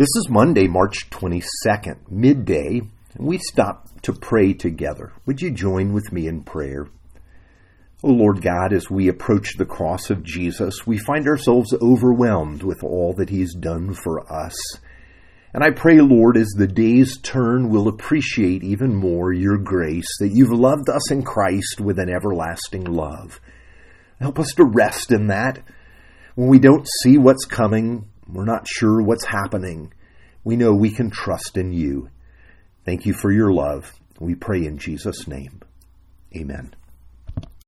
This is Monday, March 22nd, midday, and we stop to pray together. Would you join with me in prayer? O oh Lord God, as we approach the cross of Jesus, we find ourselves overwhelmed with all that He's done for us. And I pray, Lord, as the days turn, we'll appreciate even more your grace, that you've loved us in Christ with an everlasting love. Help us to rest in that. When we don't see what's coming, we're not sure what's happening. We know we can trust in you. Thank you for your love. We pray in Jesus' name. Amen.